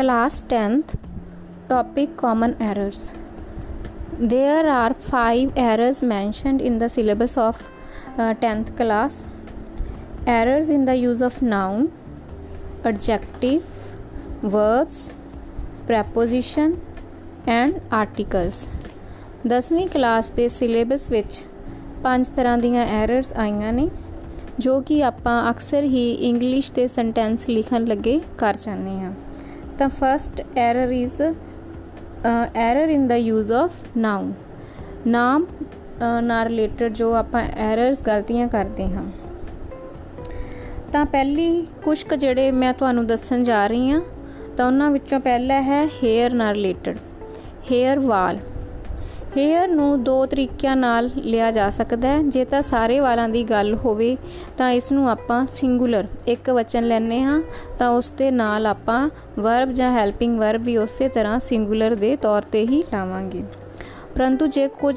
Class 10th Topic Common Errors There are five errors mentioned in the syllabus of uh, 10th class. Errors in the use of noun, adjective, verbs, preposition and articles. 10ਵੀਂ class ਦੇ syllabus ਵਿੱਚ ਪੰਜ ਤਰ੍ਹਾਂ ਦੀਆਂ errors ਆਈਆਂ ਨੇ ਜੋ ਕਿ ਆਪਾਂ ਅਕਸਰ ਹੀ ਇੰਗਲਿਸ਼ ਦੇ ਸੈਂਟੈਂਸ ਲਿਖਣ ਲੱਗੇ ਕਰ ਜਾਂਦੇ ਹਾਂ ਤਾਂ first error is error in the use of noun ਨਾਮ ਨਾਲ ਰਿਲੇਟਡ ਜੋ ਆਪਾਂ ਐਰਰਸ ਗਲਤੀਆਂ ਕਰਦੇ ਹਾਂ। ਤਾਂ ਪਹਿਲੀ ਕੁਝ ਕੁ ਜਿਹੜੇ ਮੈਂ ਤੁਹਾਨੂੰ ਦੱਸਣ ਜਾ ਰਹੀ ਹਾਂ, ਤਾਂ ਉਹਨਾਂ ਵਿੱਚੋਂ ਪਹਿਲਾ ਹੈ ਹੇਅਰ ਨਾਲ ਰਿਲੇਟਡ ਹੇਅਰ ਵਾਲ ਹੇਅਰ ਨੂੰ ਦੋ ਤਰੀਕਿਆਂ ਨਾਲ ਲਿਆ ਜਾ ਸਕਦਾ ਹੈ। ਜੇ ਤਾਂ ਸਾਰੇ ਵਾਲਾਂ ਦੀ ਗੱਲ ਹੋਵੇ, ਤਾਂ ਇਸ ਨੂੰ ਆਪਾਂ ਸਿੰਗੂਲਰ ਇੱਕ ਵਚਨ ਲੈਨੇ ਹਾਂ, ਤਾਂ ਉਸ ਦੇ ਨਾਲ ਆਪਾਂ ਵਰਬ ਜਾਂ ਹੈਲਪਿੰਗ ਵਰਬ ਵੀ ਉਸੇ ਤਰ੍ਹਾਂ ਸਿੰਗੂਲਰ ਦੇ ਤੌਰ ਤੇ ਹੀ ਲਾਵਾਂਗੇ। ਪਰੰਤੂ ਜੇ ਕੁਝ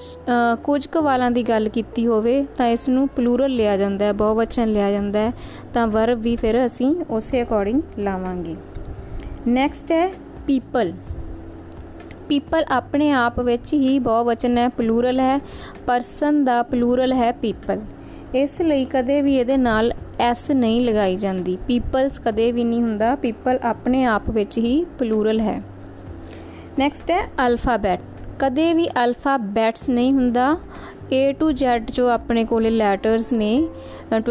ਕੁਝ ਕੁ ਵਾਲਾਂ ਦੀ ਗੱਲ ਕੀਤੀ ਹੋਵੇ, ਤਾਂ ਇਸ ਨੂੰ ਪਲੂਰਲ ਲਿਆ ਜਾਂਦਾ ਹੈ, ਬਹੁਵਚਨ ਲਿਆ ਜਾਂਦਾ ਹੈ, ਤਾਂ ਵਰਬ ਵੀ ਫਿਰ ਅਸੀਂ ਉਸੇ ਅਕੋਰਡਿੰਗ ਲਾਵਾਂਗੇ। ਨੈਕਸਟ ਹੈ ਪੀਪਲ ਪੀਪਲ ਆਪਣੇ ਆਪ ਵਿੱਚ ਹੀ ਬਹੁਵਚਨ ਹੈ ਪਲੂਰਲ ਹੈ ਪਰਸਨ ਦਾ ਪਲੂਰਲ ਹੈ ਪੀਪਲ। ਇਸ ਲਈ ਕਦੇ ਵੀ ਇਹਦੇ ਨਾਲ ਐਸ ਨਹੀਂ ਲਗਾਈ ਜਾਂਦੀ। ਪੀਪਲਸ ਕਦੇ ਵੀ ਨਹੀਂ ਹੁੰਦਾ, ਪੀਪਲ ਆਪਣੇ ਆਪ ਵਿੱਚ ਹੀ ਪਲੂਰਲ ਹੈ। ਨੈਕਸਟ ਹੈ ਅਲਫਾਬੈਟ ਕਦੇ ਵੀ ਅਲਫਾਬੈਟਸ ਨਹੀਂ ਹੁੰਦਾ। A to Z ਜੋ ਆਪਣੇ ਕੋਲੇ ਲੈਟਰਸ ਨੇ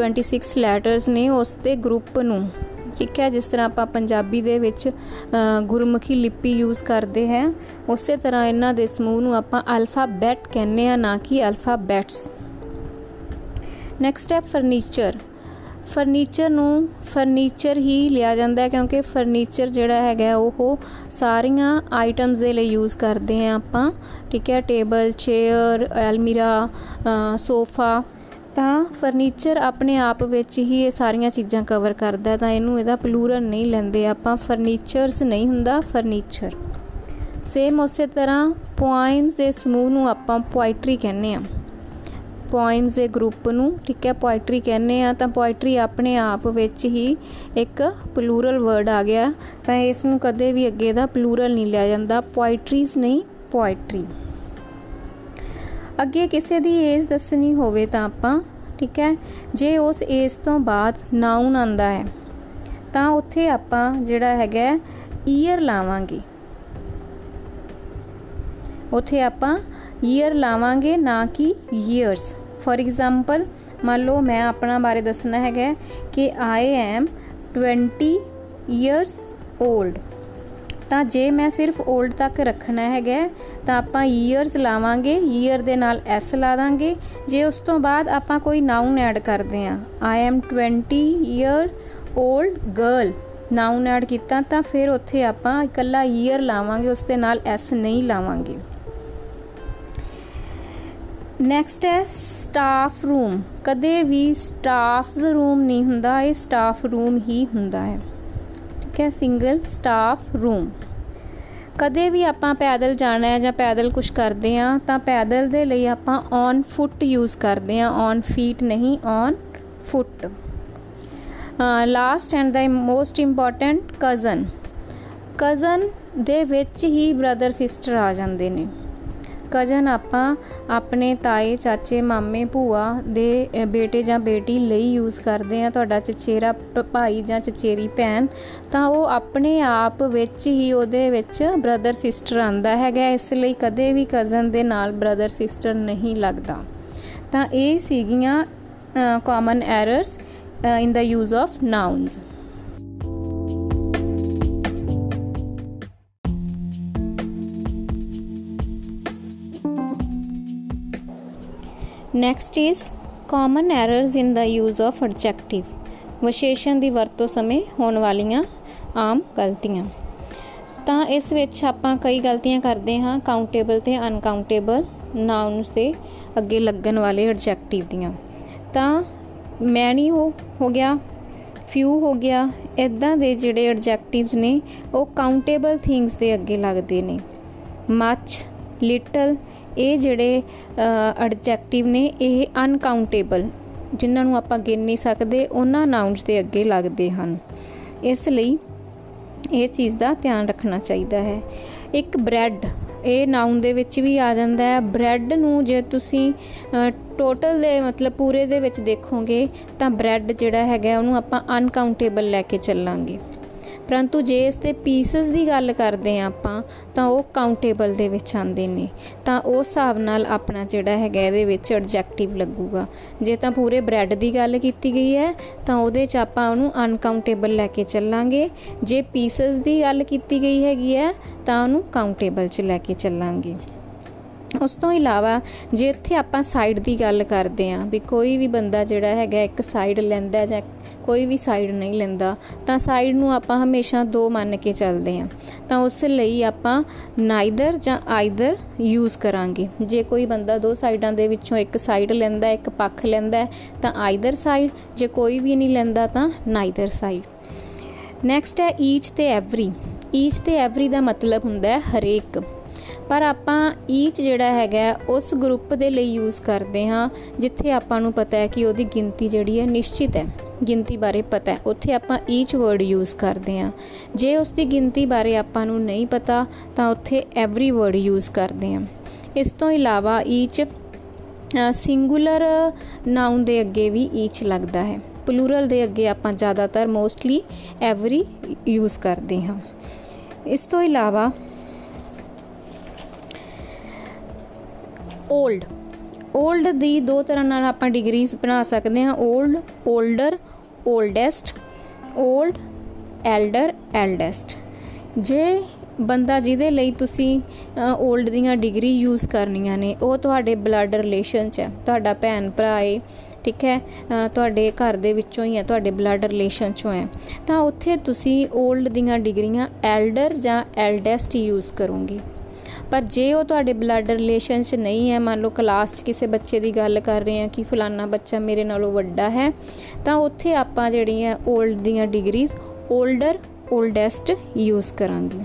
26 ਲੈਟਰਸ ਨੇ, ਉਸ ਦੇ ਗਰੁੱਪ ਨੂੰ। ਠੀਕ ਹੈ, ਜਿਸ ਤਰ੍ਹਾਂ ਆਪਾਂ ਪੰਜਾਬੀ ਦੇ ਵਿੱਚ ਗੁਰਮੁਖੀ ਲਿਪੀ ਯੂਜ਼ ਕਰਦੇ ਹਾਂ, ਉਸੇ ਤਰ੍ਹਾਂ ਇਹਨਾਂ ਦੇ ਸਮੂਹ ਨੂੰ ਆਪਾਂ ਅਲਫਾਬੈਟ ਕਹਿੰਦੇ ਆ ਨਾ ਕਿ ਅਲਫਾਬੈਟਸ ਨੈਕਸਟ ਹੈ ਫਰਨੀਚਰ ਫਰਨੀਚਰ ਨੂੰ ਫਰਨੀਚਰ ਹੀ ਲਿਆ ਜਾਂਦਾ ਹੈ, ਕਿਉਂਕਿ ਫਰਨੀਚਰ ਜਿਹੜਾ ਹੈਗਾ ਉਹ ਸਾਰੀਆਂ ਆਈਟਮਸ ਦੇ ਲਈ ਯੂਜ਼ ਕਰਦੇ ਆ ਆਪਾਂ। ਠੀਕ ਹੈ ਟੇਬਲ ਚੇਅਰ ਐਲਮੀਰਾ ਸੋਫਾ ਤਾਂ ਫਰਨੀਚਰ ਆਪਣੇ ਆਪ ਵਿੱਚ ਹੀ ਇਹ ਸਾਰੀਆਂ ਚੀਜ਼ਾਂ ਕਵਰ ਕਰਦਾ ਤਾਂ ਇਹਨੂੰ ਇਹਦਾ ਪਲੂਰਲ ਨਹੀਂ ਲੈਂਦੇ। ਆਪਾਂ ਫਰਨੀਚਰਸ ਨਹੀਂ ਹੁੰਦਾ ਫਰਨੀਚਰ ਸੇਮ ਉਸੇ ਤਰ੍ਹਾਂ ਪੋਇਮਸ ਦੇ ਸਮੂਹ ਨੂੰ ਆਪਾਂ ਪੋਇਟਰੀ ਕਹਿੰਦੇ ਆ ਪੋਇਮਸ ਦੇ ਗਰੁੱਪ ਨੂੰ, ਠੀਕ ਹੈ ਪੋਇਟਰੀ ਕਹਿੰਦੇ ਆ ਤਾਂ ਪੋਇਟਰੀ ਆਪਣੇ ਆਪ ਵਿੱਚ ਹੀ ਇੱਕ ਪਲੂਰਲ ਵਰਡ ਆ ਗਿਆ। ਤਾਂ ਇਸ ਨੂੰ ਕਦੇ ਵੀ ਅੱਗੇ ਦਾ ਪਲੂਰਲ ਨਹੀਂ ਲਿਆ ਜਾਂਦਾ। ਪੋਇਟਰੀਜ਼ ਨਹੀਂ ਪੋਇਟਰੀ ਅੱਗੇ ਕਿਸੇ ਦੀ ਏਜ ਦੱਸਣੀ ਹੋਵੇ ਤਾਂ ਆਪਾਂ, ਠੀਕ ਹੈ, ਜੇ ਉਸ ਏਜ ਤੋਂ ਬਾਅਦ ਨਾਉਨ ਆਂਦਾ ਹੈ, ਤਾਂ ਉੱਥੇ ਆਪਾਂ ਜਿਹੜਾ ਹੈਗਾ ਈਅਰ ਲਾਵਾਂਗੇ। ਉੱਥੇ ਆਪਾਂ ਈਅਰ ਲਾਵਾਂਗੇ ਨਾ ਕਿ ਈਅਰਸ ਫੋਰ ਐਗਜ਼ਾਮਪਲ ਮੰਨ ਲਓ ਮੈਂ ਆਪਣਾ ਬਾਰੇ ਦੱਸਣਾ ਹੈਗਾ ਕਿ ਆਈ ਐਮ 20 ਇਅਰਸ 올ਡ ਤਾਂ ਜੇ ਮੈਂ ਸਿਰਫ 올ਡ ਤੱਕ ਰੱਖਣਾ ਹੈਗਾ, ਤਾਂ ਆਪਾਂ ਈਅਰਸ ਲਾਵਾਂਗੇ ਈਅਰ ਦੇ ਨਾਲ ਐਸ ਲਾ ਦਾਂਗੇ। ਜੇ ਉਸ ਤੋਂ ਬਾਅਦ ਆਪਾਂ ਕੋਈ ਨਾਉਨ ਐਡ ਕਰਦੇ ਆ I am 20 year old girl noun add ਕੀਤਾ, ਤਾਂ ਫਿਰ ਉੱਥੇ ਆਪਾਂ ਇਕੱਲਾ ਈਅਰ ਲਾਵਾਂਗੇ, ਉਸ ਦੇ ਨਾਲ ਐਸ ਨਹੀਂ ਲਾਵਾਂਗੇ। ਨੈਕਸਟ ਹੈ ਸਟਾਫ ਰੂਮ ਕਦੇ ਵੀ ਸਟਾਫਸ ਰੂਮ ਨਹੀਂ ਹੁੰਦਾ, ਇਹ ਸਟਾਫ ਰੂਮ ਹੀ ਹੁੰਦਾ ਹੈ। ਠੀਕ ਹੈ ਸਿੰਗਲ ਸਟਾਫ ਰੂਮ ਕਦੇ ਵੀ ਆਪਾਂ ਪੈਦਲ ਜਾਣਾ ਹੈ ਜਾਂ ਪੈਦਲ ਕੁਝ ਕਰਦੇ ਆ ਤਾਂ ਪੈਦਲ ਦੇ ਲਈ ਆਪਾਂ ਔਨ ਫੁੱਟ ਯੂਜ਼ ਕਰਦੇ ਆ ਔਨ ਫੀਟ ਨਹੀਂ on foot last and the most important cousin cousin ਦੇ ਵਿੱਚ ਹੀ ਬ੍ਰਦਰ ਸਿਸਟਰ ਆ ਜਾਂਦੇ ਨੇ। ਕਜ਼ਨ ਆਪਾਂ ਆਪਣੇ ਤਾਏ, ਚਾਚੇ, ਮਾਮੇ, ਭੂਆ ਦੇ ਬੇਟੇ ਜਾਂ ਬੇਟੀ ਲਈ ਯੂਜ਼ ਕਰਦੇ ਆ ਤੁਹਾਡਾ ਚਚੇਰਾ ਭਾਈ ਜਾਂ ਚਚੇਰੀ ਭੈਣ, ਤਾਂ ਉਹ ਆਪਣੇ ਆਪ ਵਿੱਚ ਹੀ ਉਹਦੇ ਵਿੱਚ ਬ੍ਰਦਰ ਸਿਸਟਰ ਆਂਦਾ ਹੈਗਾ। ਇਸ ਲਈ ਕਦੇ ਵੀ ਕਜ਼ਨ ਦੇ ਨਾਲ ਬ੍ਰਦਰ ਸਿਸਟਰ ਨਹੀਂ ਲੱਗਦਾ। ਤਾਂ ਇਹ ਸੀਗੀਆਂ common errors in the use of nouns next is common errors in the use of adjective ਵਿਸ਼ੇਸ਼ਣ ਦੀ ਵਰਤੋਂ ਸਮੇਂ ਹੋਣ ਵਾਲੀਆਂ ਆਮ ਗਲਤੀਆਂ ਤਾਂ ਇਸ ਵਿੱਚ ਆਪਾਂ ਕਈ ਗਲਤੀਆਂ ਕਰਦੇ ਹਾਂ ਕਾਊਂਟੇਬਲ ਤੇ ਅਨਕਾਊਂਟੇਬਲ ਨਾਊਨਸ ਦੇ ਅੱਗੇ ਲੱਗਣ ਵਾਲੇ ਐਡਜੈਕਟਿਵ ਦੀਆਂ ਤਾਂ ਮੈਨੀ ਹੋ ਹੋ ਗਿਆ ਫਿਊ ਹੋ ਗਿਆ ਇਦਾਂ ਦੇ ਜਿਹੜੇ ਐਡਜੈਕਟਿਵਸ ਨੇ, ਉਹ ਕਾਊਂਟੇਬਲ ਥਿੰਗਸ ਦੇ ਅੱਗੇ ਲੱਗਦੇ ਨੇ। ਮੱਚ ਲਿਟਲ ਇਹ ਜਿਹੜੇ ਐਡਜੈਕਟਿਵ ਨੇ, ਇਹ ਅਨਕਾਊਂਟੇਬਲ ਜਿਨ੍ਹਾਂ ਨੂੰ ਆਪਾਂ ਗਿਣ ਨਹੀਂ ਸਕਦੇ, ਉਹਨਾਂ ਨਾਉਂਸ ਦੇ ਅੱਗੇ ਲੱਗਦੇ ਹਨ। ਇਸ ਲਈ ਇਹ ਚੀਜ਼ ਦਾ ਧਿਆਨ ਰੱਖਣਾ ਚਾਹੀਦਾ ਹੈ। ਇੱਕ ਬ੍ਰੈਡ ਇਹ ਨਾਉਨ ਦੇ ਵਿੱਚ ਵੀ ਆ ਜਾਂਦਾ ਹੈ। ਬ੍ਰੈਡ ਨੂੰ ਜੇ ਤੁਸੀਂ ਟੋਟਲ ਦੇ ਮਤਲਬ ਪੂਰੇ ਦੇ ਵਿੱਚ ਦੇਖੋਗੇ, ਤਾਂ ਬ੍ਰੈਡ ਜਿਹੜਾ ਹੈਗਾ, ਉਹਨੂੰ ਆਪਾਂ ਅਨਕਾਊਂਟੇਬਲ ਲੈ ਕੇ ਚੱਲਾਂਗੇ। ਪਰੰਤੂ ਜੇ ਇਸ ਦੇ ਪੀਸਸ ਦੀ ਗੱਲ ਕਰਦੇ ਆ ਆਪਾਂ, ਤਾਂ ਉਹ ਕਾਊਂਟੇਬਲ ਦੇ ਵਿੱਚ ਆਉਂਦੇ ਨੇ। ਤਾਂ ਉਸ ਹਿਸਾਬ ਨਾਲ ਆਪਣਾ ਜਿਹੜਾ ਹੈਗਾ ਇਹਦੇ ਵਿੱਚ ਐਡਜੈਕਟਿਵ ਲੱਗੂਗਾ। ਜੇ ਤਾਂ ਪੂਰੇ ਬ੍ਰੈਡ ਦੀ ਗੱਲ ਕੀਤੀ ਗਈ ਹੈ, ਤਾਂ ਉਹਦੇ 'ਚ ਆਪਾਂ ਉਹਨੂੰ ਅਨਕਾਊਂਟੇਬਲ ਲੈ ਕੇ ਚੱਲਾਂਗੇ। ਜੇ ਪੀਸਸ ਦੀ ਗੱਲ ਕੀਤੀ ਗਈ ਹੈਗੀ ਹੈ, ਤਾਂ ਉਹਨੂੰ ਕਾਊਂਟੇਬਲ 'ਚ ਲੈ ਕੇ ਚੱਲਾਂਗੇ। ਉਸ ਤੋਂ ਇਲਾਵਾ ਜੇ ਇੱਥੇ ਆਪਾਂ ਸਾਈਡ ਦੀ ਗੱਲ ਕਰਦੇ ਆਂ ਵੀ ਕੋਈ ਵੀ ਬੰਦਾ ਜਿਹੜਾ ਹੈਗਾ ਇੱਕ ਸਾਈਡ ਲੈਂਦਾ ਜਾਂ ਕੋਈ ਵੀ ਸਾਈਡ ਨਹੀਂ ਲੈਂਦਾ, ਤਾਂ ਸਾਈਡ ਨੂੰ ਆਪਾਂ ਹਮੇਸ਼ਾ ਦੋ ਮੰਨ ਕੇ ਚੱਲਦੇ ਆਂ ਤਾਂ ਉਸ ਲਈ ਆਪਾਂ ਨਾਈਦਰ ਜਾਂ ਆਈਦਰ ਯੂਜ਼ ਕਰਾਂਗੇ। ਜੇ ਕੋਈ ਬੰਦਾ ਦੋ ਸਾਈਡਾਂ ਦੇ ਵਿੱਚੋਂ ਇੱਕ ਸਾਈਡ ਲੈਂਦਾ, ਇੱਕ ਪੱਖ ਲੈਂਦਾ, ਤਾਂ ਆਈਦਰ ਸਾਈਡ ਜੇ ਕੋਈ ਵੀ ਨਹੀਂ ਲੈਂਦਾ, ਤਾਂ ਨਾਈਦਰ ਸਾਈਡ ਨੈਕਸਟ ਹੈ ਈਚ ਤੇ ਐਵਰੀ ਈਚ ਤੇ ਐਵਰੀ ਦਾ ਮਤਲਬ ਹੁੰਦਾ ਹੈ ਹਰੇਕ। ਪਰ ਆਪਾਂ ਈਚ ਜਿਹੜਾ ਹੈਗਾ ਉਸ ਗਰੁੱਪ ਦੇ ਲਈ ਯੂਜ਼ ਕਰਦੇ ਹਾਂ, ਜਿੱਥੇ ਆਪਾਂ ਨੂੰ ਪਤਾ ਹੈ ਕਿ ਉਹਦੀ ਗਿਣਤੀ ਜਿਹੜੀ ਹੈ ਨਿਸ਼ਚਿਤ ਹੈ। ਗਿਣਤੀ ਬਾਰੇ ਪਤਾ ਹੈ, ਉੱਥੇ ਆਪਾਂ ਈਚ ਵਰਡ ਯੂਜ਼ ਕਰਦੇ ਹਾਂ। ਜੇ ਉਸ ਦੀ ਗਿਣਤੀ ਬਾਰੇ ਆਪਾਂ ਨੂੰ ਨਹੀਂ ਪਤਾ, ਤਾਂ ਉੱਥੇ ਐਵਰੀ ਵਰਡ ਯੂਜ਼ ਕਰਦੇ ਹਾਂ। ਇਸ ਤੋਂ ਇਲਾਵਾ ਈਚ ਸਿੰਗੂਲਰ ਨਾਉਨ ਦੇ ਅੱਗੇ ਵੀ ਈਚ ਲੱਗਦਾ ਹੈ। ਪਲੂਰਲ ਦੇ ਅੱਗੇ ਆਪਾਂ ਜ਼ਿਆਦਾਤਰ ਮੋਸਟਲੀ ਐਵਰੀ ਯੂਜ਼ ਕਰਦੇ ਹਾਂ। ਇਸ ਤੋਂ ਇਲਾਵਾ 올ਡ 올ਡ ਦੀ ਦੋ ਤਰ੍ਹਾਂ ਨਾਲ ਆਪਾਂ ਡਿਗਰੀਜ਼ ਬਣਾ ਸਕਦੇ ਹਾਂ। Old older oldest old elder eldest ਜੇ ਬੰਦਾ ਜਿਹਦੇ ਲਈ ਤੁਸੀਂ 올ਡ ਦੀਆਂ ਡਿਗਰੀ ਯੂਜ਼ ਕਰਨੀਆਂ ਨੇ, ਉਹ ਤੁਹਾਡੇ ਬਲੱਡ ਰਿਲੇਸ਼ਨ 'ਚ ਹੈ। ਤੁਹਾਡਾ ਭੈਣ ਭਰਾ ਏ, ਠੀਕ ਹੈ? ਤੁਹਾਡੇ ਘਰ ਦੇ ਵਿੱਚੋਂ ਹੀ ਹੈ, ਤੁਹਾਡੇ ਬਲੱਡ ਰਿਲੇਸ਼ਨ 'ਚੋਂ ਹੈ। ਤਾਂ ਉੱਥੇ ਤੁਸੀਂ 올ਡ ਦੀਆਂ ਡਿਗਰੀਆਂ ਐਲਡਰ ਜਾਂ ਐਲਡੈਸਟ ਯੂਜ਼ ਕਰੋਗੇ। ਪਰ ਜੇ ਉਹ ਤੁਹਾਡੇ ਬਲੱਡ ਰਿਲੇਸ਼ਨ 'ਚ ਨਹੀਂ ਹੈ, ਮੰਨ ਲਓ ਕਲਾਸ 'ਚ ਕਿਸੇ ਬੱਚੇ ਦੀ ਗੱਲ ਕਰ ਰਹੇ ਆ ਕਿ ਫਲਾਨਾ ਬੱਚਾ ਮੇਰੇ ਨਾਲੋਂ ਵੱਡਾ ਹੈ, ਤਾਂ ਉੱਥੇ ਆਪਾਂ ਜਿਹੜੀਆਂ 올ਡ ਦੀਆਂ ਡਿਗਰੀਜ਼ 올ਡਰ 올ਡੈਸਟ ਯੂਜ਼ ਕਰਾਂਗੇ।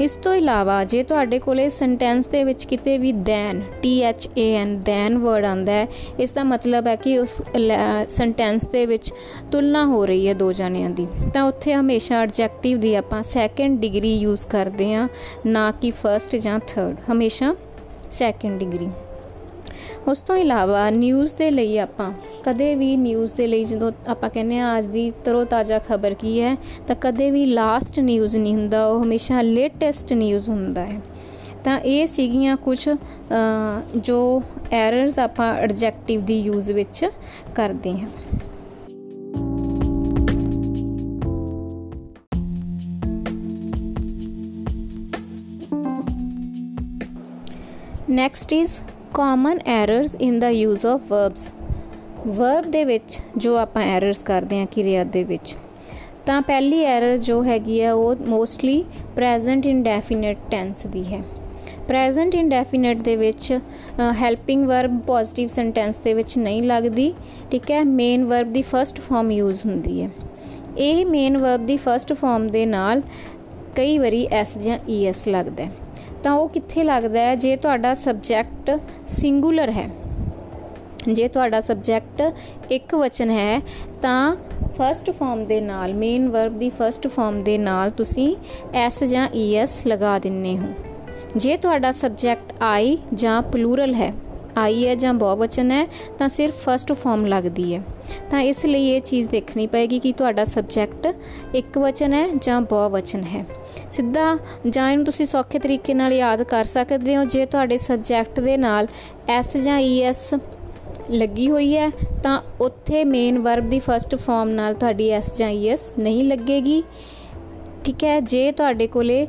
ਇਸ ਤੋਂ ਇਲਾਵਾ ਜੇ ਤੁਹਾਡੇ ਕੋਲੇ ਸੈਂਟੈਂਸ ਦੇ ਵਿੱਚ ਕਿਤੇ ਵੀ than T H A N than word ਆਂਦਾ ਹੈ, ਇਸ ਦਾ ਮਤਲਬ ਹੈ ਕਿ ਉਸ ਸੈਂਟੈਂਸ ਦੇ ਵਿੱਚ ਤੁਲਨਾ ਹੋ ਰਹੀ ਹੈ ਦੋ ਜਣਿਆਂ ਦੀ। ਤਾਂ ਉੱਥੇ ਹਮੇਸ਼ਾ ਐਡਜੈਕਟਿਵ ਦੀ ਆਪਾਂ ਸੈਕੰਡ ਡਿਗਰੀ ਯੂਜ਼ ਕਰਦੇ ਹਾਂ, ਨਾ ਕਿ ਫਰਸਟ ਜਾਂ ਥਰਡ ਹਮੇਸ਼ਾ ਸੈਕੰਡ ਡਿਗਰੀ ਉਸ ਤੋਂ ਇਲਾਵਾ ਨਿਊਜ਼ ਦੇ ਲਈ ਆਪਾਂ, ਕਦੇ ਵੀ ਨਿਊਜ਼ ਦੇ ਲਈ ਜਦੋਂ ਆਪਾਂ ਕਹਿੰਦੇ ਆ ਅੱਜ ਦੀ ਤਰੋ ਤਾਜ਼ਾ ਖਬਰ ਕੀ ਹੈ, ਤਾਂ ਕਦੇ ਵੀ ਲਾਸਟ ਨਿਊਜ਼ ਨਹੀਂ ਹੁੰਦਾ, ਉਹ ਹਮੇਸ਼ਾ ਲੇਟੈਸਟ ਨਿਊਜ਼ ਹੁੰਦਾ ਹੈ। ਤਾਂ ਇਹ ਸੀਗੀਆਂ ਕੁਝ ਜੋ ਐਰਰਸ ਆਪਾਂ ਐਡਜੈਕਟਿਵ ਦੀ ਯੂਜ਼ ਵਿੱਚ ਕਰਦੇ ਹਾਂ। Next is common errors in the use of verbs verb ਦੇ ਵਿੱਚ ਜੋ ਆਪਾਂ ਐਰਰਸ ਕਰਦੇ ਹਾਂ ਕਿਰਿਆ ਦੇ ਵਿੱਚ, ਤਾਂ ਪਹਿਲੀ ਐਰਰ ਜੋ ਹੈਗੀ ਹੈ ਉਹ ਮੋਸਟਲੀ ਪ੍ਰੈਜ਼ੈਂਟ ਇਨਡੈਫੀਨਿਟ ਟੈਂਸ ਦੀ ਹੈ। ਪ੍ਰੈਜ਼ੈਂਟ ਇਨਡੈਫੀਨਿਟ ਦੇ ਵਿੱਚ ਹੈਲਪਿੰਗ ਵਰਬ ਪੋਜ਼ਿਟਿਵ ਸੈਂਟੈਂਸ ਦੇ ਵਿੱਚ ਨਹੀਂ ਲੱਗਦੀ, ਠੀਕ ਹੈ? ਮੇਨ ਵਰਬ ਦੀ ਫਰਸਟ ਫਾਰਮ ਯੂਜ਼ ਹੁੰਦੀ ਹੈ। ਇਹ ਮੇਨ ਵਰਬ ਦੀ ਫਰਸਟ ਫਾਰਮ ਦੇ ਨਾਲ ਕਈ ਵਾਰੀ ਐਸ ਜਾਂ ਈਐਸ ਲੱਗਦਾ ਹੈ। ਤਾਂ ਉਹ ਕਿੱਥੇ ਲੱਗਦਾ ਹੈ? ਜੇ ਤੁਹਾਡਾ ਸਬਜੈਕਟ ਸਿੰਗੂਲਰ ਹੈ, ਜੇ ਤੁਹਾਡਾ ਸਬਜੈਕਟ ਇੱਕ ਵਚਨ ਹੈ, ਤਾਂ ਫਰਸਟ ਫਾਰਮ ਦੇ ਨਾਲ ਮੇਨ ਵਰਬ ਦੀ ਫਰਸਟ ਫਾਰਮ ਦੇ ਨਾਲ ਤੁਸੀਂ ਐਸ ਜਾਂ ਈਐਸ ਲਗਾ ਦਿੰਨੇ ਹੋ। ਜੇ ਤੁਹਾਡਾ ਸਬਜੈਕਟ ਆਈ ਜਾਂ ਪਲੂਰਲ ਹੈ ਆਈ ਹੈ ਜਾਂ ਬਹੁਵਚਨ ਹੈ, ਤਾਂ ਸਿਰਫ ਫਰਸਟ ਫਾਰਮ ਲੱਗਦੀ ਹੈ। ਤਾਂ ਇਸ ਲਈ ਇਹ ਚੀਜ਼ ਦੇਖਣੀ ਪਏਗੀ ਕਿ ਤੁਹਾਡਾ ਸਬਜੈਕਟ ਇੱਕ ਵਚਨ ਹੈ ਜਾਂ ਬਹੁਵਚਨ ਹੈ। ਸਿੱਧਾ ਜਾਂ ਇਹਨੂੰ ਤੁਸੀਂ ਸੌਖੇ ਤਰੀਕੇ ਨਾਲ ਯਾਦ ਕਰ ਸਕਦੇ ਹੋ। ਜੇ ਤੁਹਾਡੇ ਸਬਜੈਕਟ ਦੇ ਨਾਲ ਐਸ ਜਾਂ ਈਐਸ ਲੱਗੀ ਹੋਈ ਹੈ, ਤਾਂ ਉੱਥੇ ਮੇਨ ਵਰਬ ਦੀ ਫਰਸਟ ਫਾਰਮ ਨਾਲ ਤੁਹਾਡੀ ਐਸ ਜਾਂ ਈਐਸ ਨਹੀਂ ਲੱਗੇਗੀ। ਠੀਕ ਹੈ, ਜੇ ਤੁਹਾਡੇ ਕੋਲੇ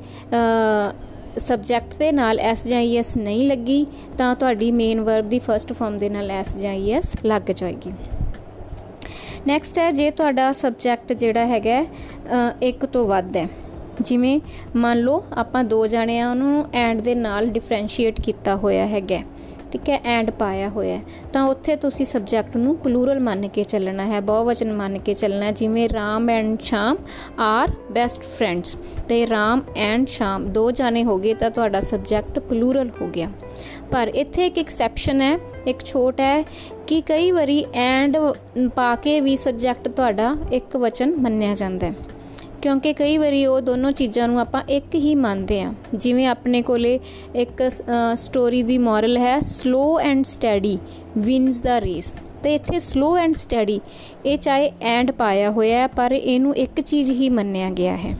ਸਬਜੈਕਟ ਦੇ ਨਾਲ ਐਸ ਜਾਂ ਈਐਸ ਨਹੀਂ ਲੱਗੀ, ਤਾਂ ਤੁਹਾਡੀ ਮੇਨ ਵਰਬ ਦੀ ਫਰਸਟ ਫਾਰਮ ਦੇ ਨਾਲ ਐਸ ਜਾਂ ਈਐਸ ਲੱਗ ਜਾਏਗੀ। ਨੈਕਸਟ ਹੈ, ਜੇ ਤੁਹਾਡਾ ਸਬਜੈਕਟ ਜਿਹੜਾ ਹੈਗਾ ਇੱਕ ਤੋਂ ਵੱਧ ਹੈ ਜਿਵੇਂ ਮੰਨ ਲਓ ਆਪਾਂ ਦੋ ਜਣੇ ਆ, ਉਹਨੂੰ ਐਂਡ ਦੇ ਨਾਲ ਡਿਫਰੈਂਸ਼ੀਏਟ ਕੀਤਾ ਹੋਇਆ ਹੈਗਾ। ਠੀਕ ਹੈ ਐਂਡ ਪਾਇਆ ਹੋਇਆ ਤਾਂ ਉੱਥੇ ਤੁਸੀਂ ਸਬਜੈਕਟ ਨੂੰ ਪਲੂਰਲ ਮੰਨ ਕੇ ਚੱਲਣਾ ਹੈ, ਬਹੁਵਚਨ ਮੰਨ ਕੇ ਚੱਲਣਾ ਜਿਵੇਂ Ram and Shyam are best friends ਤੇ ਰਾਮ ਐਂਡ ਸ਼ਾਮ ਦੋ ਜਾਣੇ ਹੋ ਗਏ ਤਾਂ ਤੁਹਾਡਾ ਸਬਜੈਕਟ ਪਲੂਰਲ ਹੋ ਗਿਆ। ਪਰ ਇੱਥੇ ਇੱਕ ਐਕਸੈਪਸ਼ਨ ਹੈ, ਇੱਕ ਛੋਟ ਹੈ ਕਿ ਕਈ ਵਾਰੀ ਐਂਡ ਪਾ ਕੇ ਵੀ ਸਬਜੈਕਟ ਤੁਹਾਡਾ ਇੱਕ ਵਚਨ ਮੰਨਿਆ ਜਾਂਦਾ ਹੈ। ਕਿਉਂਕਿ ਕਈ ਵਾਰੀ ਉਹ ਦੋਨੋਂ ਚੀਜ਼ਾਂ ਨੂੰ ਆਪਾਂ ਇੱਕ ਹੀ ਮੰਨਦੇ ਆ ਜਿਵੇਂ ਆਪਣੇ ਕੋਲੇ ਇੱਕ ਸਟੋਰੀ ਦੀ ਮੋਰਲ ਹੈ slow and steady wins the race ਤੇ ਇੱਥੇ ਸਲੋ ਐਂਡ ਸਟੈਡੀ ਇਹ ਚਾਹੇ ਐਂਡ ਪਾਇਆ ਹੋਇਆ ਹੈ, ਪਰ ਇਹਨੂੰ ਇੱਕ ਚੀਜ਼ ਹੀ ਮੰਨਿਆ ਗਿਆ ਹੈ।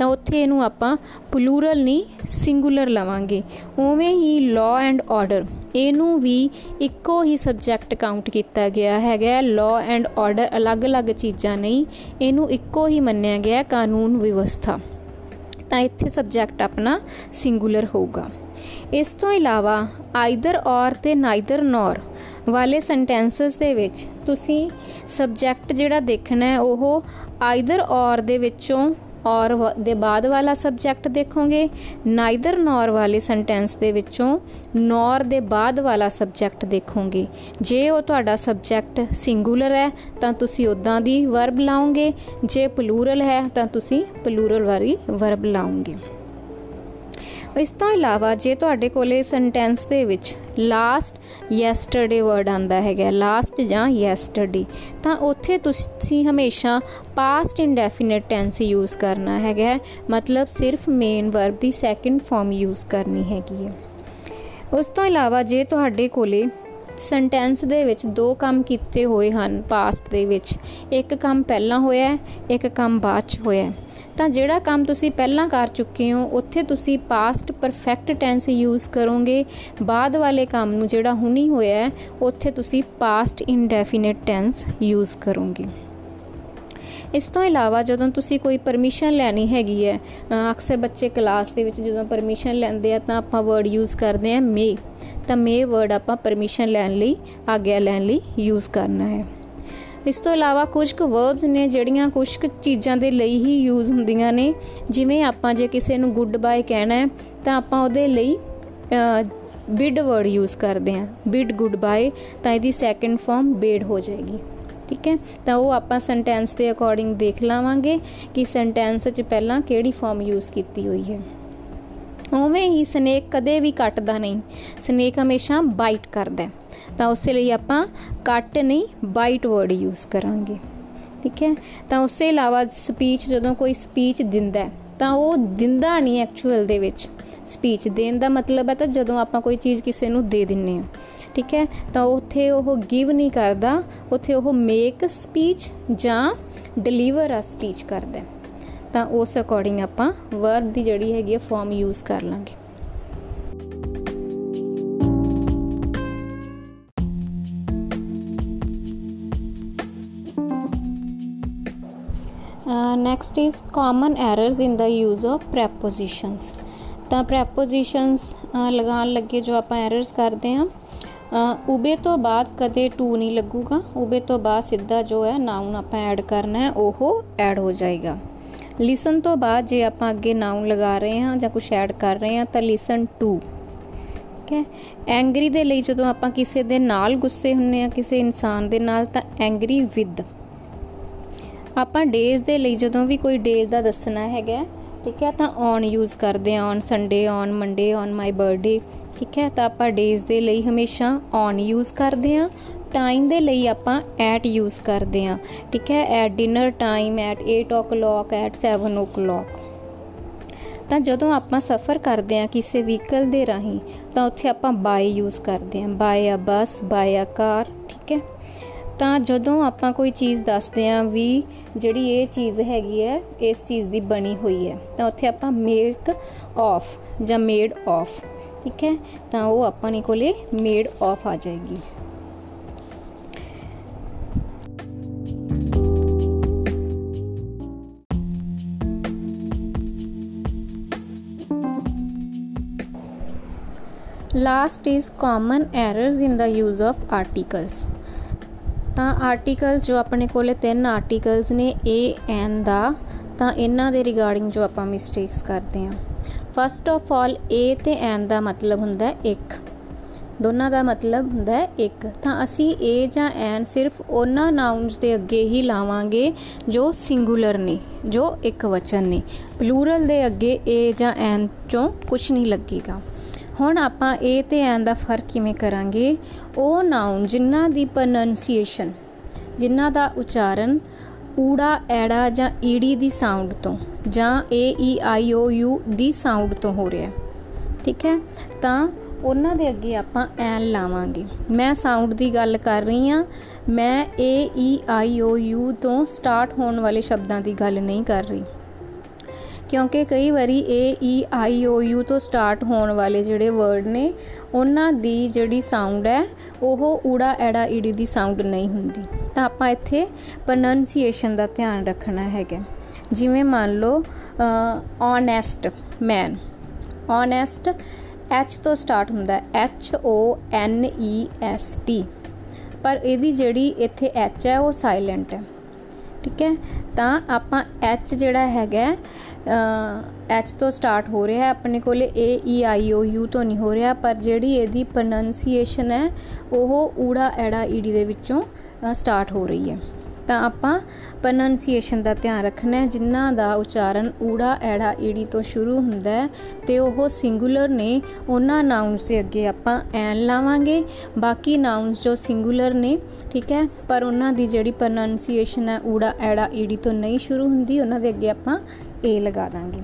ਤਾਂ ਉੱਥੇ ਇਹਨੂੰ ਆਪਾਂ ਪਲੂਰਲ ਨਹੀਂ ਸਿੰਗੂਲਰ ਲਵਾਂਗੇ। ਉਵੇਂ ਹੀ ਲਾਅ ਐਂਡ ਆਰਡਰ ਇਹਨੂੰ ਵੀ ਇੱਕੋ ਹੀ ਸਬਜੈਕਟ ਕਾਊਂਟ ਕੀਤਾ ਗਿਆ ਹੈਗਾ। ਲਾਅ ਐਂਡ ਆਰਡਰ ਅਲੱਗ-ਅਲੱਗ ਚੀਜ਼ਾਂ ਨਹੀਂ, ਇਹਨੂੰ ਇੱਕੋ ਹੀ ਮੰਨਿਆ ਗਿਆ ਕਾਨੂੰਨ ਵਿਵਸਥਾ। ਤਾਂ ਇੱਥੇ ਸਬਜੈਕਟ ਆਪਣਾ ਸਿੰਗੂਲਰ ਹੋਊਗਾ। ਇਸ ਤੋਂ ਇਲਾਵਾ ਆਈਦਰ ਔਰ ਤੇ ਨਾਈਦਰ ਨੋਰ ਵਾਲੇ ਸੈਂਟੈਂਸਸ ਦੇ ਵਿੱਚ ਤੁਸੀਂ ਸਬਜੈਕਟ ਜਿਹੜਾ ਦੇਖਣਾ ਹੈ, ਉਹ ਆਈਦਰ ਔਰ ਦੇ ਵਿੱਚੋਂ ਔਰ ਦੇ ਬਾਅਦ ਵਾਲਾ ਸਬਜੈਕਟ ਦੇਖੋਗੇ ਨਾਈਦਰ ਨੋਰ ਵਾਲੇ ਸੈਂਟੈਂਸ ਦੇ ਵਿੱਚੋਂ ਨੋਰ ਦੇ ਬਾਅਦ ਵਾਲਾ ਸਬਜੈਕਟ ਦੇਖੋਗੇ। ਜੇ ਉਹ ਤੁਹਾਡਾ ਸਬਜੈਕਟ ਸਿੰਗੂਲਰ ਹੈ, ਤਾਂ ਤੁਸੀਂ ਉਦਾਂ ਦੀ ਵਰਬ ਲਾਓਗੇ। ਜੇ ਪਲੂਰਲ ਹੈ, ਤਾਂ ਤੁਸੀਂ ਪਲੂਰਲ ਵਾਲੀ ਵਰਬ ਲਾਓਗੇ। ਇਸ ਤੋਂ ਇਲਾਵਾ ਜੇ ਤੁਹਾਡੇ ਕੋਲੇ ਸੈਂਟੈਂਸ ਦੇ ਵਿੱਚ ਲਾਸਟ ਯੈਸਟਰਡੇ ਵਰਡ ਆਂਦਾ ਹੈਗਾ ਲਾਸਟ ਜਾਂ ਯੈਸਟਰਡੇ ਤਾਂ ਉੱਥੇ ਤੁਸੀਂ ਹਮੇਸ਼ਾ ਪਾਸਟ ਇਨਡੈਫੀਨਿਟ ਟੈਂਸ ਯੂਜ਼ ਕਰਨਾ ਹੈਗਾ ਮਤਲਬ ਸਿਰਫ ਮੇਨ ਵਰਬ ਦੀ ਸੈਕੰਡ ਫਾਰਮ ਯੂਜ਼ ਕਰਨੀ ਹੈਗੀ ਹੈ। ਉਸ ਤੋਂ ਇਲਾਵਾ ਜੇ ਤੁਹਾਡੇ ਕੋਲੇ ਸੈਂਟੈਂਸ ਦੇ ਵਿੱਚ ਦੋ ਕੰਮ ਕੀਤੇ ਹੋਏ ਹਨ ਪਾਸਟ ਦੇ ਵਿੱਚ, ਇੱਕ ਕੰਮ ਪਹਿਲਾਂ ਹੋਇਆ ਹੈ, ਇੱਕ ਕੰਮ ਬਾਅਦ ਚ ਹੋਇਆ ਹੈ। ਤਾਂ ਜਿਹੜਾ ਕੰਮ ਤੁਸੀਂ ਪਹਿਲਾਂ ਕਰ ਚੁੱਕੇ ਹੋ, ਉੱਥੇ ਤੁਸੀਂ ਪਾਸਟ ਪਰਫੈਕਟ ਟੈਂਸ ਯੂਜ਼ ਕਰੋਗੇ। ਬਾਅਦ ਵਾਲੇ ਕੰਮ ਨੂੰ ਜਿਹੜਾ ਹੁਣੀ ਹੋਇਆ ਹੈ, ਉੱਥੇ ਤੁਸੀਂ ਪਾਸਟ ਇਨਡੈਫੀਨਿਟ ਟੈਂਸ ਯੂਜ਼ ਕਰੋਗੇ। ਇਸ ਤੋਂ ਇਲਾਵਾ ਜਦੋਂ ਤੁਸੀਂ ਕੋਈ ਪਰਮਿਸ਼ਨ ਲੈਣੀ ਹੈਗੀ ਹੈ ਅਕਸਰ ਬੱਚੇ ਕਲਾਸ ਦੇ ਵਿੱਚ ਜਦੋਂ ਪਰਮਿਸ਼ਨ ਲੈਂਦੇ ਆ ਤਾਂ ਆਪਾਂ ਵਰਡ ਯੂਜ਼ ਕਰਦੇ ਆ ਮੇ ਤਾਂ ਮੇ ਵਰਡ ਆਪਾਂ ਪਰਮਿਸ਼ਨ ਲੈਣ ਲਈ, ਆਗਿਆ ਲੈਣ ਲਈ ਯੂਜ਼ ਕਰਨਾ ਹੈ। ਇਸ ਤੋਂ ਇਲਾਵਾ ਕੁਝ ਕੁ ਵਰਬਸ ਨੇ ਜਿਹੜੀਆਂ ਕੁਝ ਕੁ ਚੀਜ਼ਾਂ ਦੇ ਲਈ ਹੀ ਯੂਜ਼ ਹੁੰਦੀਆਂ ਨੇ। ਜਿਵੇਂ ਆਪਾਂ ਜੇ ਕਿਸੇ ਨੂੰ ਗੁੱਡ ਬਾਏ ਕਹਿਣਾ ਹੈ, ਤਾਂ ਆਪਾਂ ਉਹਦੇ ਲਈ ਬਿਡ ਵਰਡ ਯੂਜ਼ ਕਰਦੇ ਹਾਂ। ਬਿਡ ਗੁੱਡ ਬਾਏ ਤਾਂ ਇਹਦੀ ਸੈਕੰਡ ਫਾਰਮ ਬੇਡ ਹੋ ਜਾਏਗੀ। ਠੀਕ ਹੈ? ਤਾਂ ਉਹ ਆਪਾਂ ਸੈਂਟੈਂਸ ਦੇ ਅਕੋਰਡਿੰਗ ਦੇਖ ਲਾਵਾਂਗੇ ਕਿ ਸੈਂਟੈਂਸ 'ਚ ਪਹਿਲਾਂ ਕਿਹੜੀ ਫਾਰਮ ਯੂਜ਼ ਕੀਤੀ ਹੋਈ ਹੈ। ਉਵੇਂ ਹੀ ਸਨੇਕ ਕਦੇ ਵੀ ਕੱਟਦਾ ਨਹੀਂ। ਸਨੇਕ ਹਮੇਸ਼ਾ ਬਾਈਟ ਕਰਦਾ ਹੈ। ਤਾਂ ਉਸੇ ਲਈ ਆਪਾਂ ਕੱਟ ਨਹੀਂ ਬਾਈਟ ਵਰਡ ਯੂਜ਼ ਕਰਾਂਗੇ। ਠੀਕ ਹੈ? ਤਾਂ ਉਸੇ ਇਲਾਵਾ ਸਪੀਚ ਜਦੋਂ ਕੋਈ ਸਪੀਚ ਦਿੰਦਾ ਤਾਂ ਉਹ ਦਿੰਦਾ ਨਹੀਂ ਐਕਚੁਅਲ ਦੇ ਵਿੱਚ। ਸਪੀਚ ਦੇਣ ਦਾ ਮਤਲਬ ਹੈ ਤਾਂ ਜਦੋਂ ਆਪਾਂ ਕੋਈ ਚੀਜ਼ ਕਿਸੇ ਨੂੰ ਦੇ ਦਿੰਨੇ ਆ ਠੀਕ ਹੈ? ਤਾਂ ਉੱਥੇ ਉਹ ਗਿਵ ਨਹੀਂ ਕਰਦਾ, ਉੱਥੇ ਉਹ ਮੇਕ ਸਪੀਚ ਜਾਂ ਡਿਲੀਵਰ ਆ ਸਪੀਚ ਕਰਦਾ ਤਾਂ ਉਸ ਅਕੋਰਡਿੰਗ ਆਪਾਂ ਵਰਬ ਦੀ ਜਿਹੜੀ ਹੈਗੀ ਹੈ ਫਾਰਮ ਯੂਜ਼ ਕਰ ਲਾਂਗੇ। Next is common errors in the use of prepositions. ਤਾਂ prepositions ਲਗਾਉਣ ਲੱਗੇ ਜੋ ਆਪਾਂ errors ਕਰਦੇ ਹਾਂ ਉਬੇ ਤੋਂ ਬਾਅਦ ਕਦੇ ਟੂ ਨਹੀਂ ਲੱਗੂਗਾ। ਉਬੇ ਤੋਂ ਬਾਅਦ ਸਿੱਧਾ ਜੋ ਹੈ ਨਾਉਨ ਆਪਾਂ ਐਡ ਕਰਨਾ ਹੈ, ਉਹ ਐਡ ਹੋ ਜਾਏਗਾ। ਲਿਸਨ ਤੋਂ ਬਾਅਦ ਜੇ ਆਪਾਂ ਅੱਗੇ ਨਾਉਨ ਲਗਾ ਰਹੇ ਹਾਂ ਜਾਂ ਕੁਝ ਐਡ ਕਰ ਰਹੇ ਹਾਂ, ਤਾਂ ਲਿਸਨ ਟੂ ਠੀਕ ਹੈ? ਐਂਗਰੀ ਦੇ ਲਈ ਜਦੋਂ ਆਪਾਂ ਕਿਸੇ ਦੇ ਨਾਲ ਗੁੱਸੇ ਹੁੰਨੇ ਆ ਕਿਸੇ ਇਨਸਾਨ ਦੇ ਨਾਲ, ਤਾਂ ਐਂਗਰੀ ਵਿਦ ਆਪਾਂ ਡੇਜ਼ ਦੇ ਲਈ ਜਦੋਂ ਵੀ ਕੋਈ ਡੇਜ਼ ਦਾ ਦੱਸਣਾ ਹੈਗਾ, ਠੀਕ ਹੈ, ਤਾਂ ਔਨ ਯੂਜ਼ ਕਰਦੇ ਆ on Sunday on Monday on my birthday ਠੀਕ ਹੈ, ਤਾਂ ਆਪਾਂ ਡੇਜ਼ ਦੇ ਲਈ ਹਮੇਸ਼ਾ ਔਨ ਯੂਜ਼ ਕਰਦੇ ਆ ਟਾਈਮ ਦੇ ਲਈ ਆਪਾਂ ਐਟ ਯੂਜ਼ ਕਰਦੇ ਆ ਠੀਕ ਹੈ at dinner time at 8 o'clock at 7 o'clock ਤਾਂ ਜਦੋਂ ਆਪਾਂ ਸਫ਼ਰ ਕਰਦੇ ਆ ਕਿਸੇ ਵਹੀਕਲ ਦੇ ਰਾਹੀਂ, ਤਾਂ ਉੱਥੇ ਆਪਾਂ ਬਾਈ ਯੂਜ਼ ਕਰਦੇ ਆ ਬਾਈ ਅ ਬੱਸ ਬਾਈ ਅ ਕਾਰ ਠੀਕ ਹੈ। ਤਾਂ ਜਦੋਂ ਆਪਾਂ ਕੋਈ ਚੀਜ਼ ਦੱਸਦੇ ਆਂ ਵੀ ਜਿਹੜੀ ਇਹ ਚੀਜ਼ ਹੈਗੀ ਹੈ, ਇਸ ਚੀਜ਼ ਦੀ ਬਣੀ ਹੋਈ ਹੈ, ਤਾਂ ਉੱਥੇ ਆਪਾਂ ਮੇਕ ਆਫ ਜਾਂ ਮੇਡ ਆਫ ਠੀਕ ਹੈ? ਤਾਂ ਉਹ ਆਪਾਂ ਨੇ ਕੋਲੇ ਮੇਡ ਆਫ ਆ ਜਾਏਗੀ। Last is common errors in the use of articles. ਤਾਂ ਆਰਟੀਕਲਸ ਜੋ ਆਪਣੇ ਕੋਲੇ ਤਿੰਨ ਆਰਟੀਕਲਸ ਨੇ ਏ ਐਨ ਦਾ, ਤਾਂ ਇਹਨਾਂ ਦੇ ਰਿਗਾਰਡਿੰਗ ਜੋ ਆਪਾਂ ਮਿਸਟੇਕਸ ਕਰਦੇ ਹਾਂ। ਫਸਟ ਆਫ ਆਲ ਏ ਤੇ ਐਨ ਦਾ ਮਤਲਬ ਹੁੰਦਾ ਹੈ ਇੱਕ। ਦੋਨਾਂ ਦਾ ਮਤਲਬ ਹੁੰਦਾ ਹੈ ਇੱਕ। ਤਾਂ ਅਸੀਂ ਏ ਜਾਂ ਐਨ ਸਿਰਫ ਉਹਨਾਂ ਨਾਉਂਸ ਦੇ ਅੱਗੇ ਹੀ ਲਾਵਾਂਗੇ ਜੋ ਸਿੰਗੂਲਰ ਨੇ, ਜੋ ਇੱਕ ਵਚਨ ਨੇ। ਪਲੂਰਲ ਦੇ ਅੱਗੇ ਏ ਜਾਂ ਐਨ ਚੋਂ ਕੁਝ ਨਹੀਂ ਲੱਗੇਗਾ। ਹੁਣ ਆਪਾਂ ਏ ਤੇ ਐਨ ਦਾ ਫ਼ਰਕ ਕਿਵੇਂ ਕਰਾਂਗੇ? ਉਹ ਨਾਉਨ ਜਿਨ੍ਹਾਂ ਦੀ ਪ੍ਰੋਨੰਸੀਏਸ਼ਨ ਜਿਨ੍ਹਾਂ ਦਾ ਉਚਾਰਨ ਊੜਾ, ਐੜਾ ਜਾਂ ਈੜੀ ਦੀ ਸਾਊਂਡ ਤੋਂ ਜਾਂ ਏ ਈ ਆਈ ਓ ਯੂ ਦੀ ਸਾਊਂਡ ਤੋਂ ਹੋ ਰਿਹਾ ਠੀਕ ਹੈ? ਤਾਂ ਉਹਨਾਂ ਦੇ ਅੱਗੇ ਆਪਾਂ ਐਨ ਲਾਵਾਂਗੇ। ਮੈਂ ਸਾਊਂਡ ਦੀ ਗੱਲ ਕਰ ਰਹੀ ਆ ਮੈਂ ਏ ਈ ਆਈ ਓ ਯੂ ਤੋਂ ਸਟਾਰਟ ਹੋਣ ਵਾਲੇ ਸ਼ਬਦਾਂ ਦੀ ਗੱਲ ਨਹੀਂ ਕਰ ਰਹੀ। ਕਿਉਂਕਿ ਕਈ ਵਾਰੀ ਏ ਈ ਆਈ ਓ ਯੂ ਤੋਂ ਸਟਾਰਟ ਹੋਣ ਵਾਲੇ ਜਿਹੜੇ ਵਰਡ ਨੇ, ਉਹਨਾਂ ਦੀ ਜਿਹੜੀ ਸਾਊਂਡ ਹੈ, ਉਹ ਊੜਾ, ਐੜਾ, ਈੜੀ ਦੀ ਸਾਊਂਡ ਨਹੀਂ ਹੁੰਦੀ। ਤਾਂ ਆਪਾਂ ਇੱਥੇ ਪ੍ਰੋਨੰਸੀਏਸ਼ਨ ਦਾ ਧਿਆਨ ਰੱਖਣਾ ਹੈਗਾ। ਜਿਵੇਂ ਮੰਨ ਲਓ ਓਨੈਸਟ ਮੈਨ ਓਨੈਸਟ ਐਚ ਤੋਂ ਸਟਾਰਟ ਹੁੰਦਾ ਹੈ। H O N E S T ਪਰ ਇਹਦੀ ਜਿਹੜੀ ਇੱਥੇ ਐਚ ਹੈ, ਉਹ ਸਾਇਲੈਂਟ ਹੈ। ਠੀਕ ਹੈ? ਤਾਂ ਆਪਾਂ ਐਚ ਜਿਹੜਾ ਹੈਗਾ ਐਚ ਤੋਂ ਸਟਾਰਟ ਹੋ ਰਿਹਾ ਹੈ। ਆਪਣੇ ਕੋਲੇ ਏ ਈ ਆਈ ਓ ਯੂ ਤੋਂ ਨਹੀਂ ਹੋ ਰਿਹਾ, ਪਰ ਜਿਹੜੀ ਇਹਦੀ ਪ੍ਰੋਨੰਸੀਏਸ਼ਨ ਹੈ, ਉਹ ਊੜਾ ਐੜਾ ਈੜੀ ਦੇ ਵਿੱਚੋਂ ਸਟਾਰਟ ਹੋ ਰਹੀ ਹੈ। ਤਾਂ ਆਪਾਂ ਪ੍ਰੋਨੰਸੀਏਸ਼ਨ ਦਾ ਧਿਆਨ ਰੱਖਣਾ ਹੈ। ਜਿਨ੍ਹਾਂ ਦਾ ਉਚਾਰਨ ਊੜਾ, ਐੜਾ, ਈੜੀ ਤੋਂ ਸ਼ੁਰੂ ਹੁੰਦਾ ਹੈ ਤੇ ਉਹ ਸਿੰਗੂਲਰ ਨੇ, ਉਹਨਾਂ ਨਾਉਂਸ ਦੇ ਅੱਗੇ ਆਪਾਂ ਐਨ ਲਾਵਾਂਗੇ। ਬਾਕੀ ਨਾਉਂਸ ਜੋ ਸਿੰਗੂਲਰ ਨੇ, ਠੀਕ ਹੈ, ਪਰ ਉਹਨਾਂ ਦੀ ਜਿਹੜੀ ਪ੍ਰੋਨੰਸੀਏਸ਼ਨ ਹੈ, ਊੜਾ, ਐੜਾ, ਈੜੀ ਤੋਂ ਨਹੀਂ ਸ਼ੁਰੂ ਹੁੰਦੀ, ਉਹਨਾਂ ਦੇ ਅੱਗੇ ਆਪਾਂ ਏ ਲਗਾ ਦਾਂਗੇ।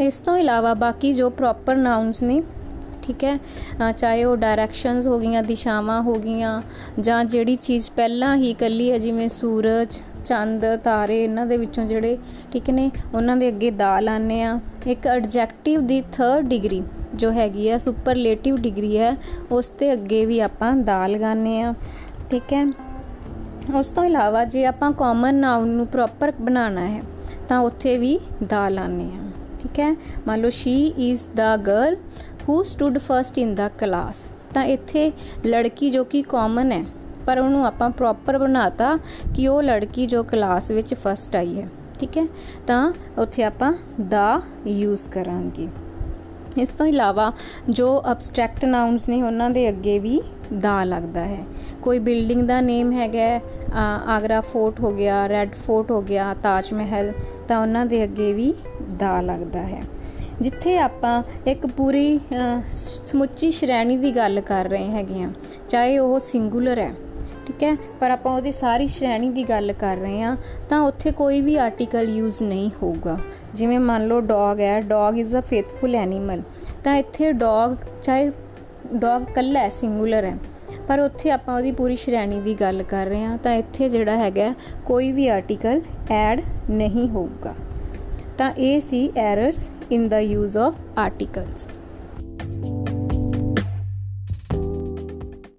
ਇਸ ਤੋਂ ਇਲਾਵਾ ਬਾਕੀ ਜੋ ਪ੍ਰੋਪਰ ਨਾਉਂਸ ਨੇ ਠੀਕ ਹੈ। ਚਾਹੇ ਉਹ ਡਾਇਰੈਕਸ਼ਨਸ ਹੋ ਗਈਆਂ, ਦਿਸ਼ਾਵਾਂ ਹੋ ਗਈਆਂ, ਜਾਂ ਜਿਹੜੀ ਚੀਜ਼ ਪਹਿਲਾਂ ਹੀ ਕੱਲੀ ਹੈ, ਜਿਵੇਂ ਸੂਰਜ, ਚੰਦ, ਤਾਰੇ, ਇਹਨਾਂ ਦੇ ਵਿੱਚੋਂ ਜਿਹੜੇ ਠੀਕ ਨੇ, ਉਹਨਾਂ ਦੇ ਅੱਗੇ ਦਾ ਲਾਣੇ ਆ। ਇੱਕ ਐਡਜੈਕਟਿਵ ਦੀ 3rd ਡਿਗਰੀ ਜੋ ਹੈਗੀ ਆ ਸੁਪਰਲੇਟਿਵ ਡਿਗਰੀ ਹੈ, ਉਸ ਤੇ ਅੱਗੇ ਵੀ ਆਪਾਂ ਦਾ ਲਗਾਣੇ ਆ, ਠੀਕ ਹੈ। ਉਸ ਤੋਂ ਇਲਾਵਾ ਜੇ ਆਪਾਂ ਕਾਮਨ ਨਾਉਨ ਨੂੰ ਪ੍ਰੋਪਰ ਬਣਾਉਣਾ ਹੈ, ਤਾਂ ਉੱਥੇ ਵੀ ਦਾ ਲਾਣੇ ਆ, ਠੀਕ ਹੈ। ਮੰਨ ਲਓ she is the girl who stood first in the class ਤਾਂ ਇੱਥੇ ਲੜਕੀ ਜੋ ਕਿ ਕਾਮਨ ਹੈ, ਪਰ ਉਹਨੂੰ ਆਪਾਂ ਪ੍ਰੋਪਰ ਬਣਾਤਾ ਕਿ ਉਹ ਲੜਕੀ ਜੋ ਕਲਾਸ ਵਿੱਚ ਫਸਟ ਆਈ ਹੈ, ਠੀਕ ਹੈ? ਤਾਂ ਉੱਥੇ ਆਪਾਂ ਦਾ ਯੂਜ਼ ਕਰਾਂਗੇ। ਇਸ ਤੋਂ ਇਲਾਵਾ ਜੋ ਅਬਸਟ੍ਰੈਕਟ ਨਾਉਂਸ ਨੇ ਉਹਨਾਂ ਦੇ ਅੱਗੇ ਵੀ ਦਾ ਲੱਗਦਾ ਹੈ। ਕੋਈ ਬਿਲਡਿੰਗ ਦਾ ਨੇਮ ਹੈਗਾ ਆਗਰਾ ਫੋਰਟ ਹੋ ਗਿਆ, ਰੈੱਡ ਫੋਰਟ ਹੋ ਗਿਆ, ਤਾਜ ਮਹਿਲ, ਤਾਂ ਉਹਨਾਂ ਦੇ ਅੱਗੇ ਵੀ ਦਾ ਲੱਗਦਾ ਹੈ। ਜਿੱਥੇ ਆਪਾਂ ਇੱਕ ਪੂਰੀ ਸਮੁੱਚੀ ਸ਼੍ਰੇਣੀ ਦੀ ਗੱਲ ਕਰ ਰਹੇ ਹੈਗੇ ਆ ਚਾਹੇ ਉਹ ਸਿੰਗੂਲਰ ਹੈ, ਠੀਕ ਹੈ? ਪਰ ਆਪਾਂ ਉਹਦੀ ਸਾਰੀ ਸ਼੍ਰੇਣੀ ਦੀ ਗੱਲ ਕਰ ਰਹੇ ਆ ਤਾਂ ਉੱਥੇ ਕੋਈ ਵੀ ਆਰਟੀਕਲ ਯੂਜ਼ ਨਹੀਂ ਹੋਊਗਾ। ਜਿਵੇਂ ਮੰਨ ਲਓ ਡੌਗ ਹੈ dog is a faithful animal ਤਾਂ ਇੱਥੇ ਡੌਗ ਚਾਹੇ ਡੌਗ ਕੱਲਾ ਹੈ ਸਿੰਗੂਲਰ ਹੈ, ਪਰ ਉੱਥੇ ਆਪਾਂ ਉਹਦੀ ਪੂਰੀ ਸ਼੍ਰੇਣੀ ਦੀ ਗੱਲ ਕਰ ਰਹੇ ਆ ਤਾਂ ਇੱਥੇ ਜਿਹੜਾ ਹੈਗਾ ਕੋਈ ਵੀ ਆਰਟੀਕਲ ਐਡ ਨਹੀਂ ਹੋਊਗਾ। ਤਾਂ ਇਹ ਸੀ errors in the use of articles